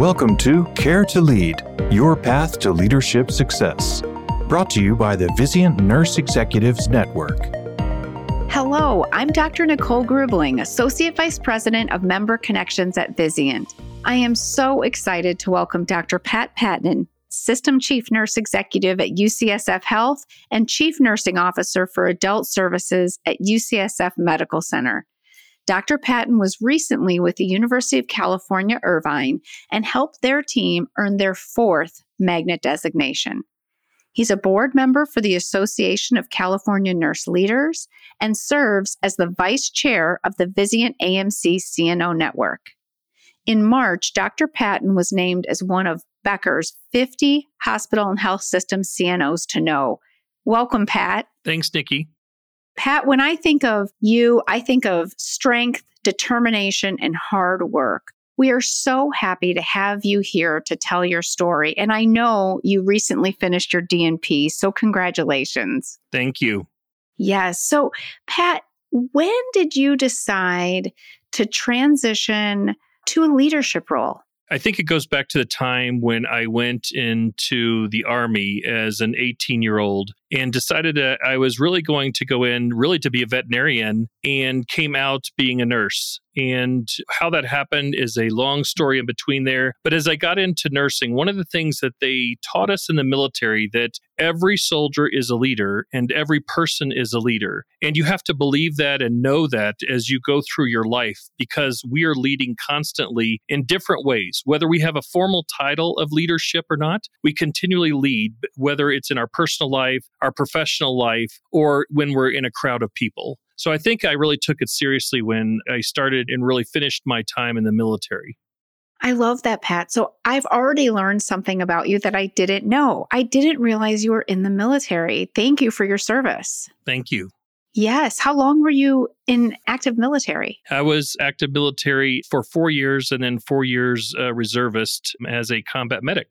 Welcome to Care to Lead Your Path to Leadership Success, brought to you by the Vizient Nurse Executives Network. Hello, I'm Dr. Nicole Grubling, Associate Vice President of Member Connections at Vizient. I am so excited to welcome Dr. Pat Patton, System Chief Nurse Executive at UCSF Health and Chief Nursing Officer for Adult Services at UCSF Medical Center. Dr. Patton was recently with the University of California, Irvine, and helped their team earn their fourth magnet designation. He's a board member for the Association of California Nurse Leaders and serves as the vice chair of the Vizient AMC CNO network. In March, Dr. Patton was named as one of Becker's 50 hospital and health system CNOs to know. Welcome, Pat. Thanks, Nikki. Pat, when I think of you, I think of strength, determination, and hard work. We are so happy to have you here to tell your story. And I know you recently finished your DNP, so congratulations. Thank you. Yes. So, Pat, when did you decide to transition to a leadership role? I think it goes back to the time when I went into the Army as an 18 year old and decided that I was really going to go in really to be a veterinarian and came out being a nurse. And how that happened is a long story in between there. But as I got into nursing, one of the things that they taught us in the military that every soldier is a leader and every person is a leader. And you have to believe that and know that as you go through your life because we are leading constantly in different ways. Whether we have a formal title of leadership or not, we continually lead, whether it's in our personal life, our professional life, or when we're in a crowd of people. So I think I really took it seriously when I started and really finished my time in the military. I love that, Pat. So I've already learned something about you that I didn't know. I didn't realize you were in the military. Thank you for your service. Thank you. Yes. How long were you in active military? I was active military for four years and then four years uh, reservist as a combat medic.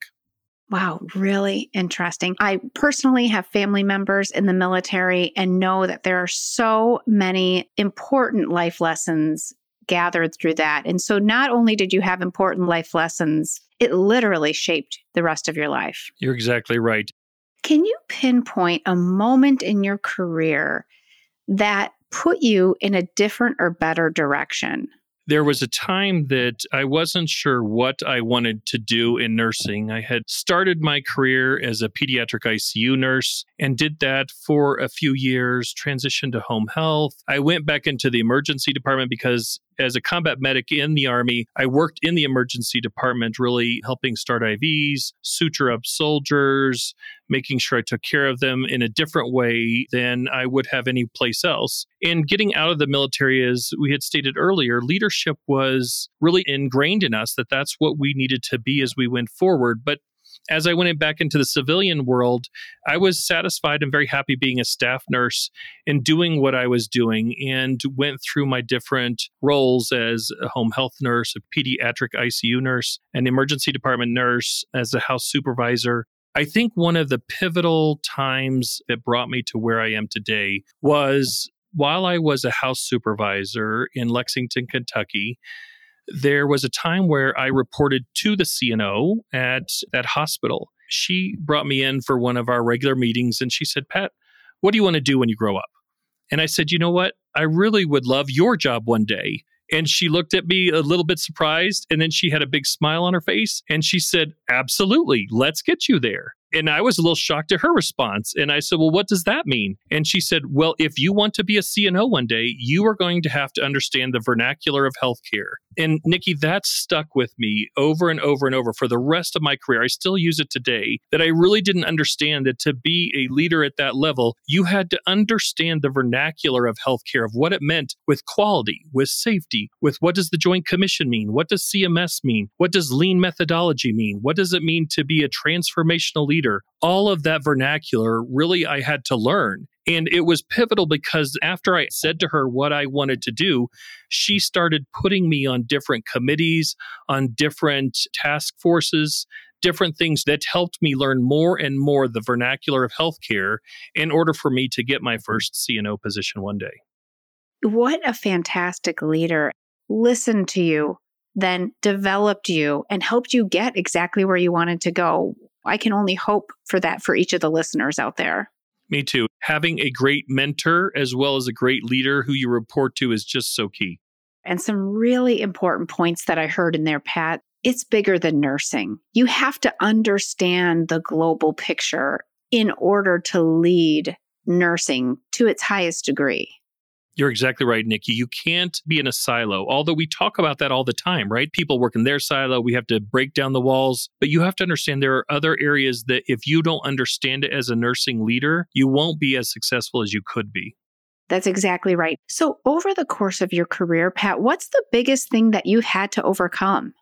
Wow, really interesting. I personally have family members in the military and know that there are so many important life lessons gathered through that. And so not only did you have important life lessons, it literally shaped the rest of your life. You're exactly right. Can you pinpoint a moment in your career that put you in a different or better direction? There was a time that I wasn't sure what I wanted to do in nursing. I had started my career as a pediatric ICU nurse and did that for a few years, transitioned to home health. I went back into the emergency department because as a combat medic in the Army, I worked in the emergency department, really helping start IVs, suture up soldiers, making sure I took care of them in a different way than I would have any place else. And getting out of the military, as we had stated earlier, leadership was really ingrained in us that that's what we needed to be as we went forward. But as I went back into the civilian world, I was satisfied and very happy being a staff nurse and doing what I was doing and went through my different roles as a home health nurse, a pediatric ICU nurse, an emergency department nurse, as a house supervisor. I think one of the pivotal times that brought me to where I am today was while I was a house supervisor in Lexington, Kentucky there was a time where I reported to the CNO at that hospital. She brought me in for one of our regular meetings and she said, Pat, what do you want to do when you grow up? And I said, you know what? I really would love your job one day. And she looked at me a little bit surprised and then she had a big smile on her face and she said, Absolutely, let's get you there. And I was a little shocked at her response. And I said, Well, what does that mean? And she said, Well, if you want to be a CNO one day, you are going to have to understand the vernacular of healthcare. And Nikki, that stuck with me over and over and over for the rest of my career. I still use it today that I really didn't understand that to be a leader at that level, you had to understand the vernacular of healthcare, of what it meant with quality, with safety, with what does the Joint Commission mean? What does CMS mean? What does lean methodology mean? What does it mean to be a transformational leader? all of that vernacular really I had to learn. And it was pivotal because after I said to her what I wanted to do, she started putting me on different committees, on different task forces, different things that helped me learn more and more the vernacular of healthcare in order for me to get my first CNO position one day. What a fantastic leader. Listen to you then developed you and helped you get exactly where you wanted to go. I can only hope for that for each of the listeners out there. Me too. Having a great mentor as well as a great leader who you report to is just so key. And some really important points that I heard in there, Pat. It's bigger than nursing. You have to understand the global picture in order to lead nursing to its highest degree. You're exactly right, Nikki. You can't be in a silo, although we talk about that all the time, right? People work in their silo. We have to break down the walls. But you have to understand there are other areas that if you don't understand it as a nursing leader, you won't be as successful as you could be. That's exactly right. So, over the course of your career, Pat, what's the biggest thing that you've had to overcome?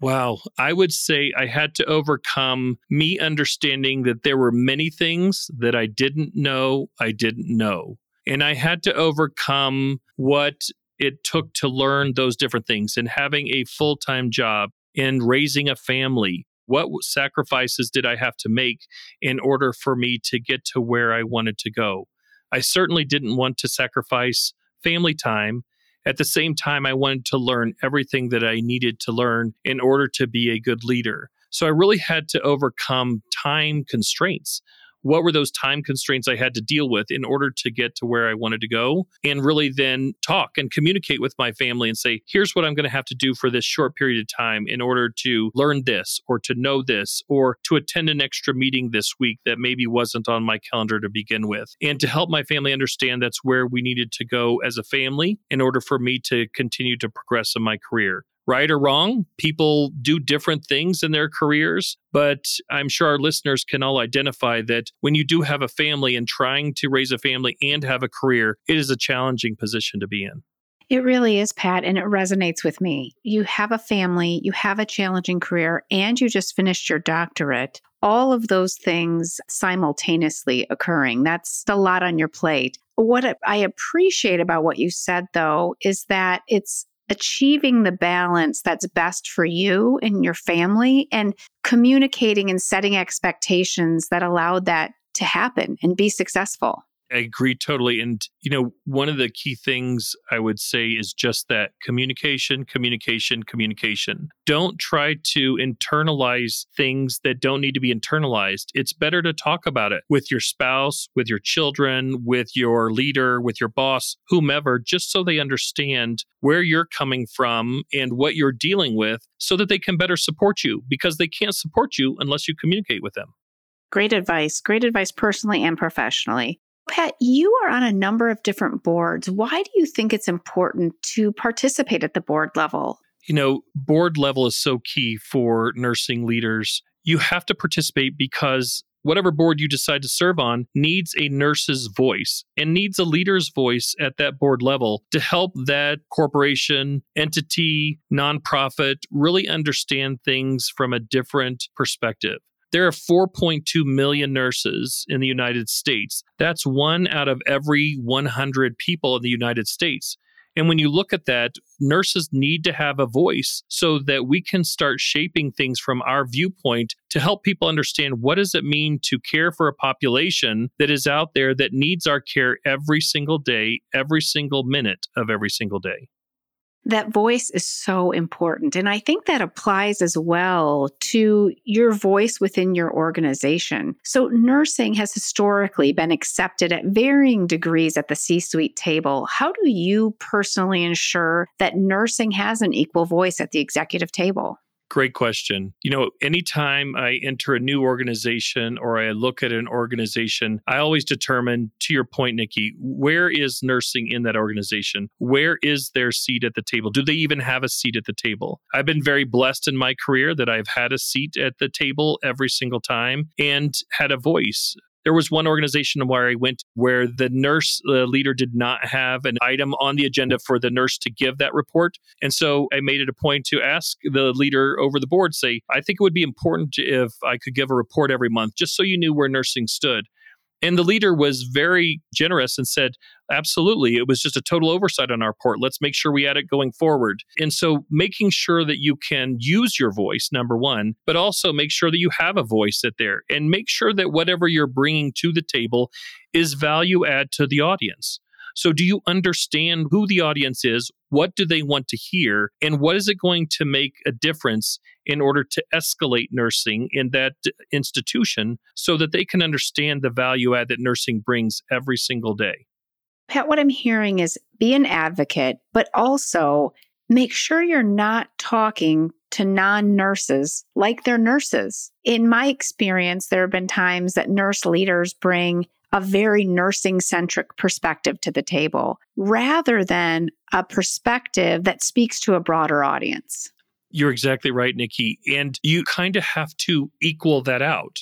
Wow. I would say I had to overcome me understanding that there were many things that I didn't know I didn't know. And I had to overcome what it took to learn those different things and having a full time job and raising a family. What sacrifices did I have to make in order for me to get to where I wanted to go? I certainly didn't want to sacrifice family time. At the same time, I wanted to learn everything that I needed to learn in order to be a good leader. So I really had to overcome time constraints what were those time constraints I had to deal with in order to get to where I wanted to go and really then talk and communicate with my family and say, here's what I'm going to have to do for this short period of time in order to learn this or to know this or to attend an extra meeting this week that maybe wasn't on my calendar to begin with. And to help my family understand that's where we needed to go as a family in order for me to continue to progress in my career right or wrong. People do different things in their careers, but I'm sure our listeners can all identify that when you do have a family and trying to raise a family and have a career, it is a challenging position to be in. It really is, Pat, and it resonates with me. You have a family, you have a challenging career, and you just finished your doctorate. All of those things simultaneously occurring. That's a lot on your plate. What I appreciate about what you said, though, is that it's achieving the balance that's best for you and your family and communicating and setting expectations that allow that to happen and be successful. I agree totally. And, you know, one of the key things I would say is just that communication, communication, communication. Don't try to internalize things that don't need to be internalized. It's better to talk about it with your spouse, with your children, with your leader, with your boss, whomever, just so they understand where you're coming from and what you're dealing with so that they can better support you because they can't support you unless you communicate with them. Great advice. Great advice personally and professionally. Pat, you are on a number of different boards. Why do you think it's important to participate at the board level? You know, board level is so key for nursing leaders. You have to participate because whatever board you decide to serve on needs a nurse's voice and needs a leader's voice at that board level to help that corporation, entity, nonprofit really understand things from a different perspective. There are 4.2 million nurses in the United States. That's one out of every 100 people in the United States. And when you look at that, nurses need to have a voice so that we can start shaping things from our viewpoint to help people understand what does it mean to care for a population that is out there that needs our care every single day, every single minute of every single day. That voice is so important. And I think that applies as well to your voice within your organization. So, nursing has historically been accepted at varying degrees at the C suite table. How do you personally ensure that nursing has an equal voice at the executive table? Great question. You know, anytime I enter a new organization or I look at an organization, I always determine, to your point, Nikki, where is nursing in that organization? Where is their seat at the table? Do they even have a seat at the table? I've been very blessed in my career that I've had a seat at the table every single time and had a voice. There was one organization where I went where the nurse uh, leader did not have an item on the agenda for the nurse to give that report. And so I made it a point to ask the leader over the board, say, I think it would be important if I could give a report every month, just so you knew where nursing stood. And the leader was very generous and said, Absolutely. It was just a total oversight on our part. Let's make sure we add it going forward. And so making sure that you can use your voice, number one, but also make sure that you have a voice at there and make sure that whatever you're bringing to the table is value add to the audience. So, do you understand who the audience is? What do they want to hear? And what is it going to make a difference in order to escalate nursing in that institution so that they can understand the value add that nursing brings every single day? Pat, what I'm hearing is be an advocate, but also make sure you're not talking to non nurses like they're nurses. In my experience, there have been times that nurse leaders bring a very nursing centric perspective to the table rather than a perspective that speaks to a broader audience. You're exactly right, Nikki. And you kind of have to equal that out.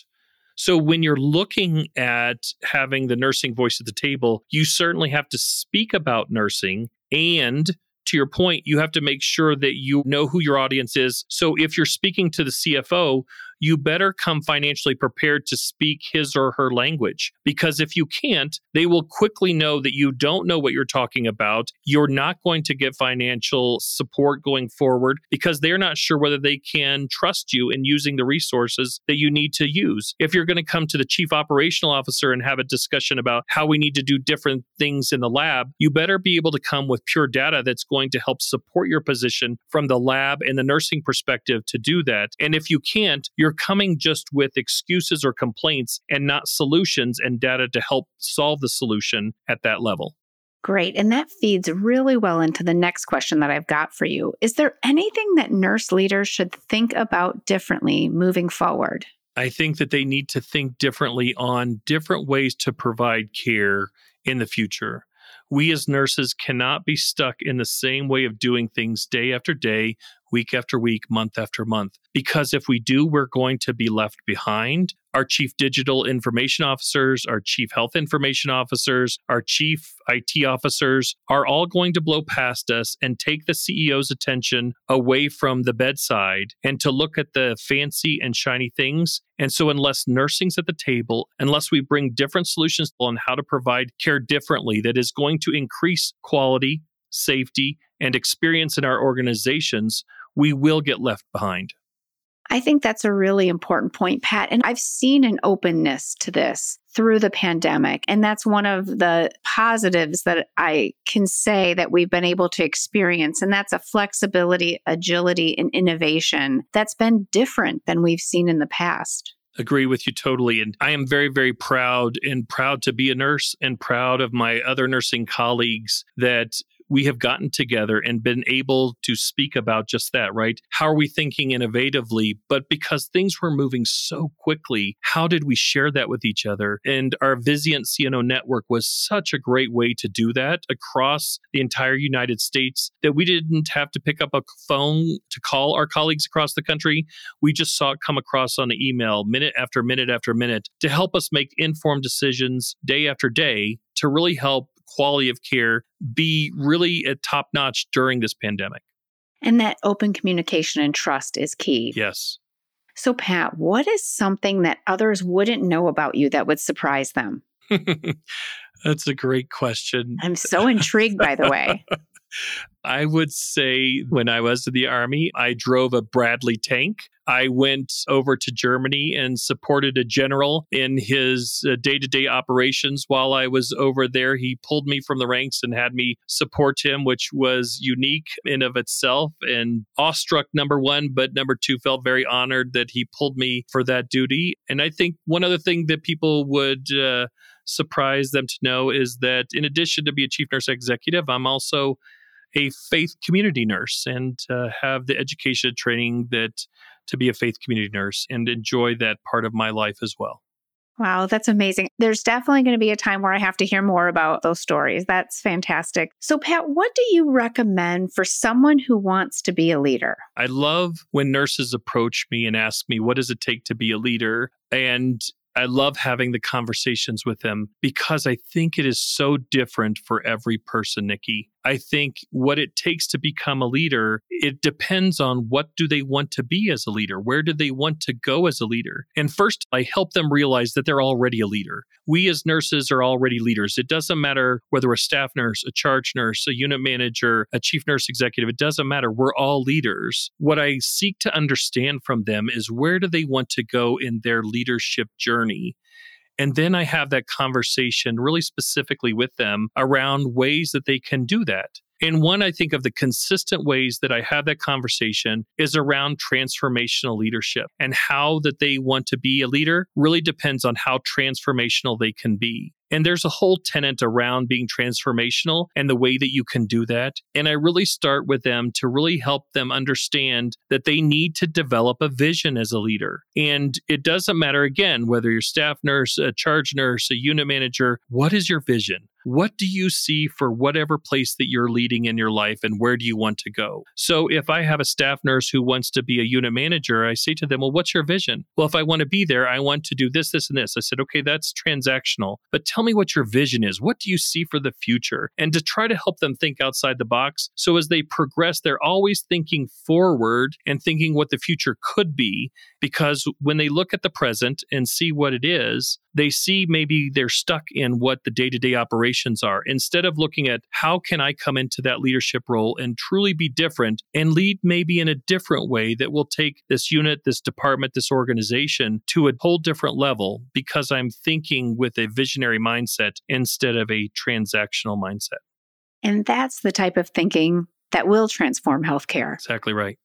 So when you're looking at having the nursing voice at the table, you certainly have to speak about nursing and to your point, you have to make sure that you know who your audience is. So if you're speaking to the CFO, you better come financially prepared to speak his or her language. Because if you can't, they will quickly know that you don't know what you're talking about. You're not going to get financial support going forward because they're not sure whether they can trust you in using the resources that you need to use. If you're going to come to the chief operational officer and have a discussion about how we need to do different things in the lab, you better be able to come with pure data that's going to help support your position from the lab and the nursing perspective to do that. And if you can't, you're coming just with excuses or complaints and not solutions and data to help solve the solution at that level. Great. And that feeds really well into the next question that I've got for you. Is there anything that nurse leaders should think about differently moving forward? I think that they need to think differently on different ways to provide care in the future. We as nurses cannot be stuck in the same way of doing things day after day, week after week, month after month. Because if we do, we're going to be left behind. Our chief digital information officers, our chief health information officers, our chief IT officers are all going to blow past us and take the CEO's attention away from the bedside and to look at the fancy and shiny things. And so, unless nursing's at the table, unless we bring different solutions on how to provide care differently that is going to increase quality, safety, and experience in our organizations, we will get left behind. I think that's a really important point, Pat. And I've seen an openness to this through the pandemic. And that's one of the positives that I can say that we've been able to experience. And that's a flexibility, agility, and innovation that's been different than we've seen in the past agree with you totally. And I am very, very proud and proud to be a nurse and proud of my other nursing colleagues that we have gotten together and been able to speak about just that, right? How are we thinking innovatively? But because things were moving so quickly, how did we share that with each other? And our Vizient CNO network was such a great way to do that across the entire United States that we didn't have to pick up a phone to call our colleagues across the country. We just saw it come across on the email minute after minute after minute to help us make informed decisions day after day to really help quality of care be really at top notch during this pandemic. And that open communication and trust is key. Yes. So, Pat, what is something that others wouldn't know about you that would surprise them? That's a great question. I'm so intrigued, by the way. I would say when I was in the Army, I drove a Bradley tank. I went over to Germany and supported a general in his day to day operations while I was over there. He pulled me from the ranks and had me support him, which was unique in of itself and awestruck, number one, but number two, felt very honored that he pulled me for that duty. And I think one other thing that people would uh, surprise them to know is that in addition to be a chief nurse executive, I'm also a faith community nurse and uh, have the education training that to be a faith community nurse and enjoy that part of my life as well. Wow, that's amazing. There's definitely going to be a time where I have to hear more about those stories. That's fantastic. So, Pat, what do you recommend for someone who wants to be a leader? I love when nurses approach me and ask me, What does it take to be a leader? And I love having the conversations with them because I think it is so different for every person, Nikki. I think what it takes to become a leader, it depends on what do they want to be as a leader? Where do they want to go as a leader? And first, I help them realize that they're already a leader. We as nurses are already leaders. It doesn't matter whether we're a staff nurse, a charge nurse, a unit manager, a chief nurse executive, it doesn't matter. We're all leaders. What I seek to understand from them is where do they want to go in their leadership journey? And then I have that conversation really specifically with them around ways that they can do that. And one, I think, of the consistent ways that I have that conversation is around transformational leadership and how that they want to be a leader really depends on how transformational they can be. And there's a whole tenet around being transformational and the way that you can do that. And I really start with them to really help them understand that they need to develop a vision as a leader. And it doesn't matter, again, whether you're staff nurse, a charge nurse, a unit manager, what is your vision? What do you see for whatever place that you're leading in your life and where do you want to go? So if I have a staff nurse who wants to be a unit manager, I say to them, well, what's your vision? Well, if I want to be there, I want to do this, this, and this. I said, okay, that's transactional, but tell me what your vision is. What do you see for the future? And to try to help them think outside the box. So as they progress, they're always thinking forward and thinking what the future could be. Because when they look at the present and see what it is, they see maybe they're stuck in what the day to day operations are instead of looking at how can I come into that leadership role and truly be different and lead maybe in a different way that will take this unit, this department, this organization to a whole different level because I'm thinking with a visionary mindset instead of a transactional mindset. And that's the type of thinking that will transform healthcare. Exactly right.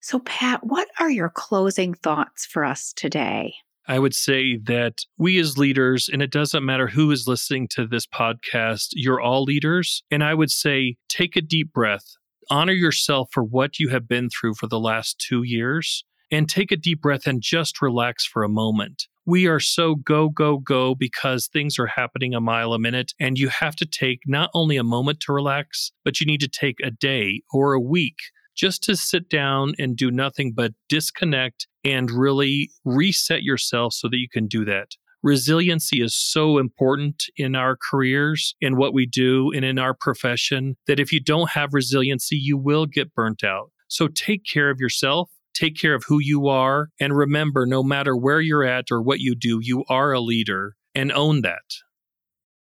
So, Pat, what are your closing thoughts for us today? I would say that we as leaders, and it doesn't matter who is listening to this podcast, you're all leaders. And I would say take a deep breath, honor yourself for what you have been through for the last two years, and take a deep breath and just relax for a moment. We are so go, go, go because things are happening a mile a minute. And you have to take not only a moment to relax, but you need to take a day or a week just to sit down and do nothing but disconnect and really reset yourself so that you can do that. Resiliency is so important in our careers, in what we do, and in our profession that if you don't have resiliency, you will get burnt out. So take care of yourself, take care of who you are, and remember no matter where you're at or what you do, you are a leader and own that.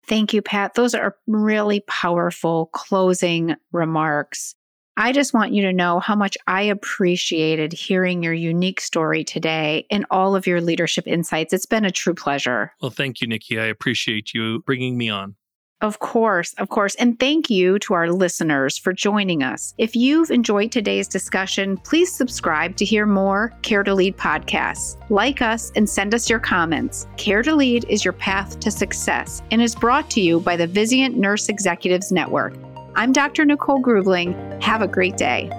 Thank you, Pat. Those are really powerful closing remarks. I just want you to know how much I appreciated hearing your unique story today and all of your leadership insights. It's been a true pleasure. Well, thank you, Nikki. I appreciate you bringing me on. Of course, of course. And thank you to our listeners for joining us. If you've enjoyed today's discussion, please subscribe to hear more Care to Lead podcasts. Like us and send us your comments. Care to Lead is your path to success and is brought to you by the Vizient Nurse Executives Network. I'm Dr. Nicole Grubling. Have a great day.